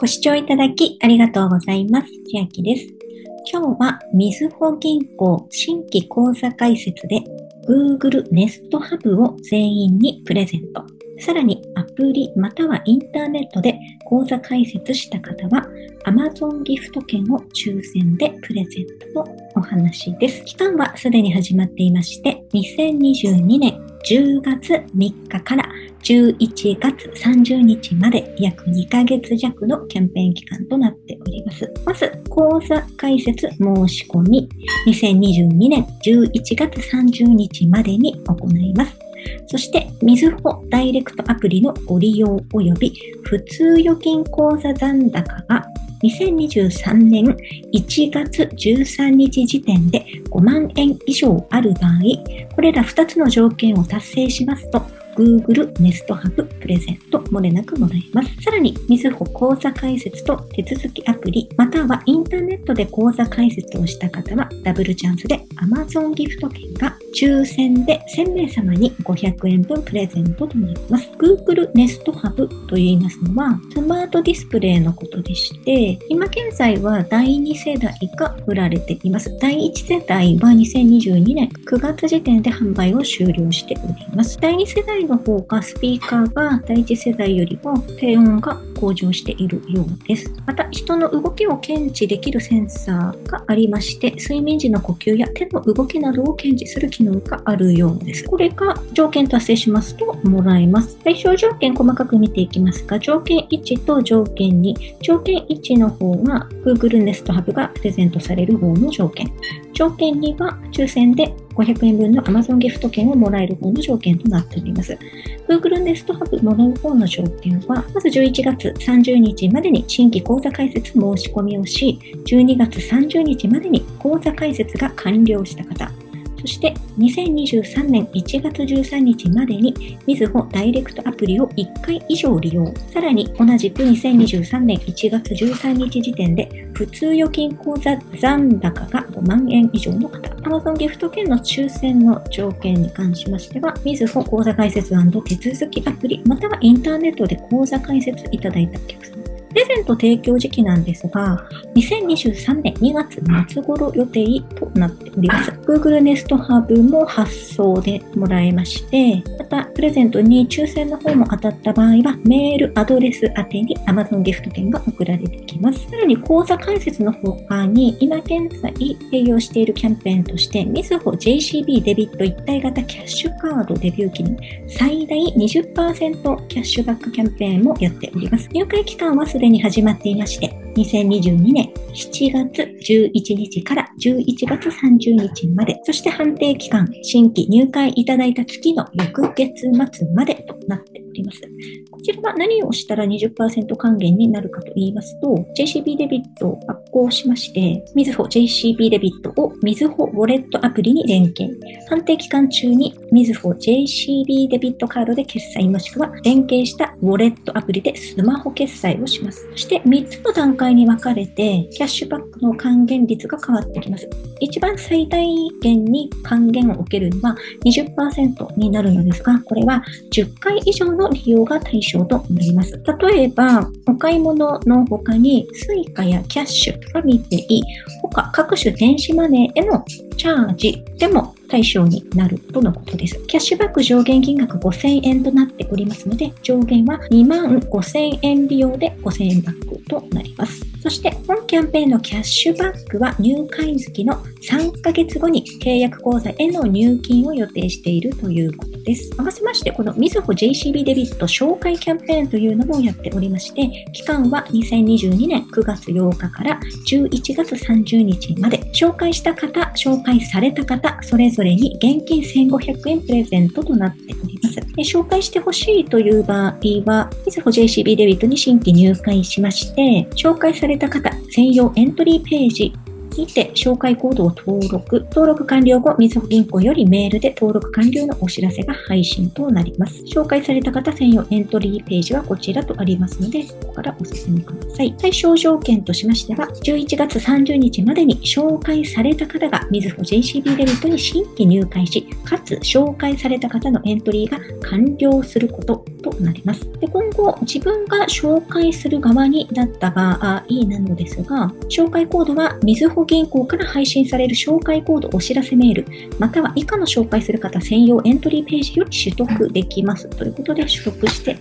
ご視聴いただきありがとうございます。千秋です。今日は、みずほ銀行新規口座開設で Google Nest Hub を全員にプレゼント。さらにアプリまたはインターネットで口座開設した方は Amazon ギフト券を抽選でプレゼントのお話です。期間はすでに始まっていまして、2022年10月3日から11月30日まで約2ヶ月弱のキャンペーン期間となっております。まず、講座開設申し込み、2022年11月30日までに行います。そして、みずほダイレクトアプリのご利用及び普通預金口座残高が2023年1月13日時点で5万円以上ある場合、これら2つの条件を達成しますと、Google Nest Hub プレゼントもれなくもらえます。さらに、みずほ口座開設と手続きアプリ、またはインターネットで講座開設をした方は、ダブルチャンスで Amazon ギフト券が抽選で1000名様に500円分プレゼントとなります。Google Nest Hub と言いますのは、スマートディスプレイのことでして、今現在は第2世代が売られています。第1世代は2022年9月時点で販売を終了しております。第2世代の方がスピーカーが第一世代よりも低音が向上しているようです。また、人の動きを検知できるセンサーがありまして、睡眠時の呼吸や手の動きなどを検知する機能があるようです。これが条件達成しますともらえます。対象条件細かく見ていきますが、条件1と条件2。条件1の方は Google Nest Hub がプレゼントされる方の条件。条件2は抽選で500円分の Amazon ギフト券をもらえる方の条件となっております。Google Nest Hub もらう方の条件は、まず11月30日までに新規講座開設申し込みをし、12月30日までに講座開設が完了した方、そして2023年1月13日までにみずほダイレクトアプリを1回以上利用。さらに同じく2023年1月13日時点で普通預金口座残高が5万円以上の方。Amazon ギフト券の抽選の条件に関しましては、みずほ口座開設手続きアプリ、またはインターネットで口座開設いただいたお客様プレゼント提供時期なんですが、2023年2月末頃予定となっております。Google Nest Hub も発送でもらえまして、また、プレゼントに抽選の方も当たった場合は、メールアドレス宛てに Amazon ギフト券が送られてきます。さらに、口座開設の他に、今現在営業しているキャンペーンとして、みずほ JCB デビット一体型キャッシュカードデビュー期に最大20%キャッシュバックキャンペーンもやっております。入会期間はすでに始まっていまして、2022年7月11日から11月30日まで、そして判定期間、新規入会いただいた月の翌月末までとなっております。こちらは何をしたら20%還元になるかと言いますと、JCB デビットを発行しまして、みずほ JCB デビットをみずほウォレットアプリに連携。判定期間中にみずほ JCB デビットカードで決済もしくは連携したウォレットアプリでスマホ決済をします。そして3つの段階に分かれて、キャッシュバックの還元率が変わってきます。一番最大限に還元を受けるのは20%になるのですが、これは10回以上の利用が対象となります。例えば、お買い物の他に Suica やキャッシュ、ファミペイ、他各種電子マネーへのチャージでも対象になるとのことです。キャッシュバック上限金額5000円となっておりますので、上限は2万5000円利用で5000円バックとなります。そして、本キャンペーンのキャッシュバックは入会月の3ヶ月後に契約口座への入金を予定しているということです。合わせまして、このみずほ JCB デビット紹介キャンペーンというのもやっておりまして、期間は2022年9月8日から11月30日まで、紹介した方、紹介された方、それぞれに現金1500円プレゼントとなっております。で紹介してほしいという場合は、みずほ JCB デビットに新規入会しまして、紹介された方専用エントリーページにて紹介コードを登録。登録完了後、みずほ銀行よりメールで登録完了のお知らせが配信となります。紹介された方専用エントリーページはこちらとありますので、ここからお進みください。対象条件としましては、11月30日までに紹介された方がみずほ JCB デビットに新規入会し、かつ紹介された方のエントリーが完了することなります。で今後、自分が紹介する側になった場合なのですが、紹介コードはみずほ銀行から配信される紹介コードお知らせメール、または以下の紹介する方専用エントリーページより取得できます。ということで取得して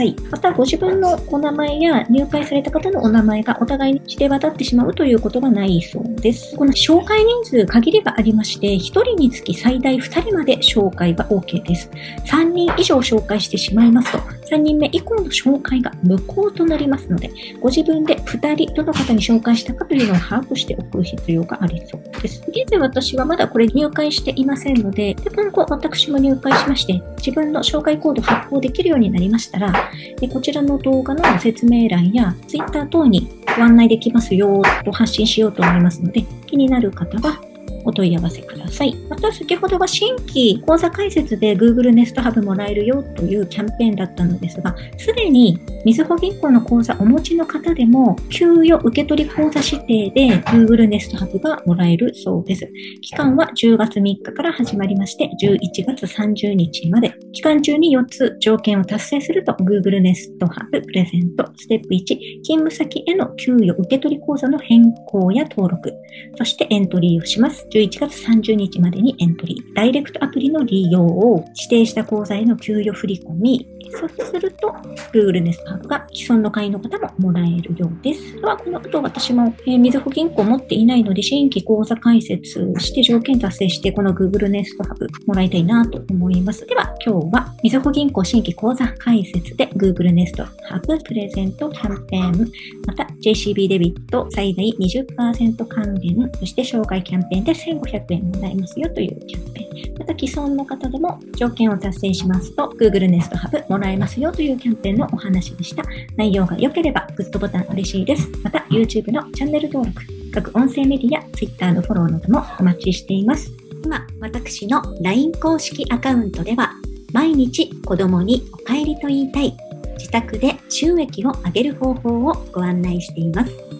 さい。また、ご自分のお名前や入会された方のお名前がお互いに知れ渡ってしまうということがないそうです。この紹介人数限りがありまして、1人につき最大2人まで紹介が OK です。3人以上紹介してしまいますと、3人目以降の紹介が無効となりますので、ご自分で2人どの方に紹介したかというのを把握しておく必要がありそうです。現在私はまだこれ入会していませんので、で今後私も入会しまして、自分の紹介コード発行できるようになりましたら、でこちらの動画の説明欄や Twitter 等にご案内できますよと発信しようと思いますので、気になる方はお問い合わせください。また先ほどは新規講座解説で Google Nest Hub もらえるよというキャンペーンだったのですが、すでにみずほ銀行の口座お持ちの方でも、給与受取口座指定で Google Nest Hub がもらえるそうです。期間は10月3日から始まりまして、11月30日まで。期間中に4つ条件を達成すると Google Nest Hub プレゼント。ステップ1、勤務先への給与受取口座の変更や登録。そしてエントリーをします。11月30日までにエントリー。ダイレクトアプリの利用を指定した口座への給与振り込み、そうすると、Google ネスカードが既存の会員の方ももらえるようです。では、この後私も、えー、みずほ銀行持っていないので、新規口座開設して条件達成して、この Google ネストハブもらいたいなと思います。では、今日は、みずほ銀行新規口座開設で Google ネストハブプレゼントキャンペーン、また JCB デビット最大20%還元、そして紹介キャンペーンです1500円もらえますよというキャンペーン。また既存の方でも条件を達成しますと Google Nest Hub もらえますよというキャンペーンのお話でした。内容が良ければグッドボタン嬉しいです。また YouTube のチャンネル登録、各音声メディア、Twitter のフォローなどもお待ちしています。今、私の LINE 公式アカウントでは毎日子供にお帰りと言いたい自宅で収益を上げる方法をご案内しています。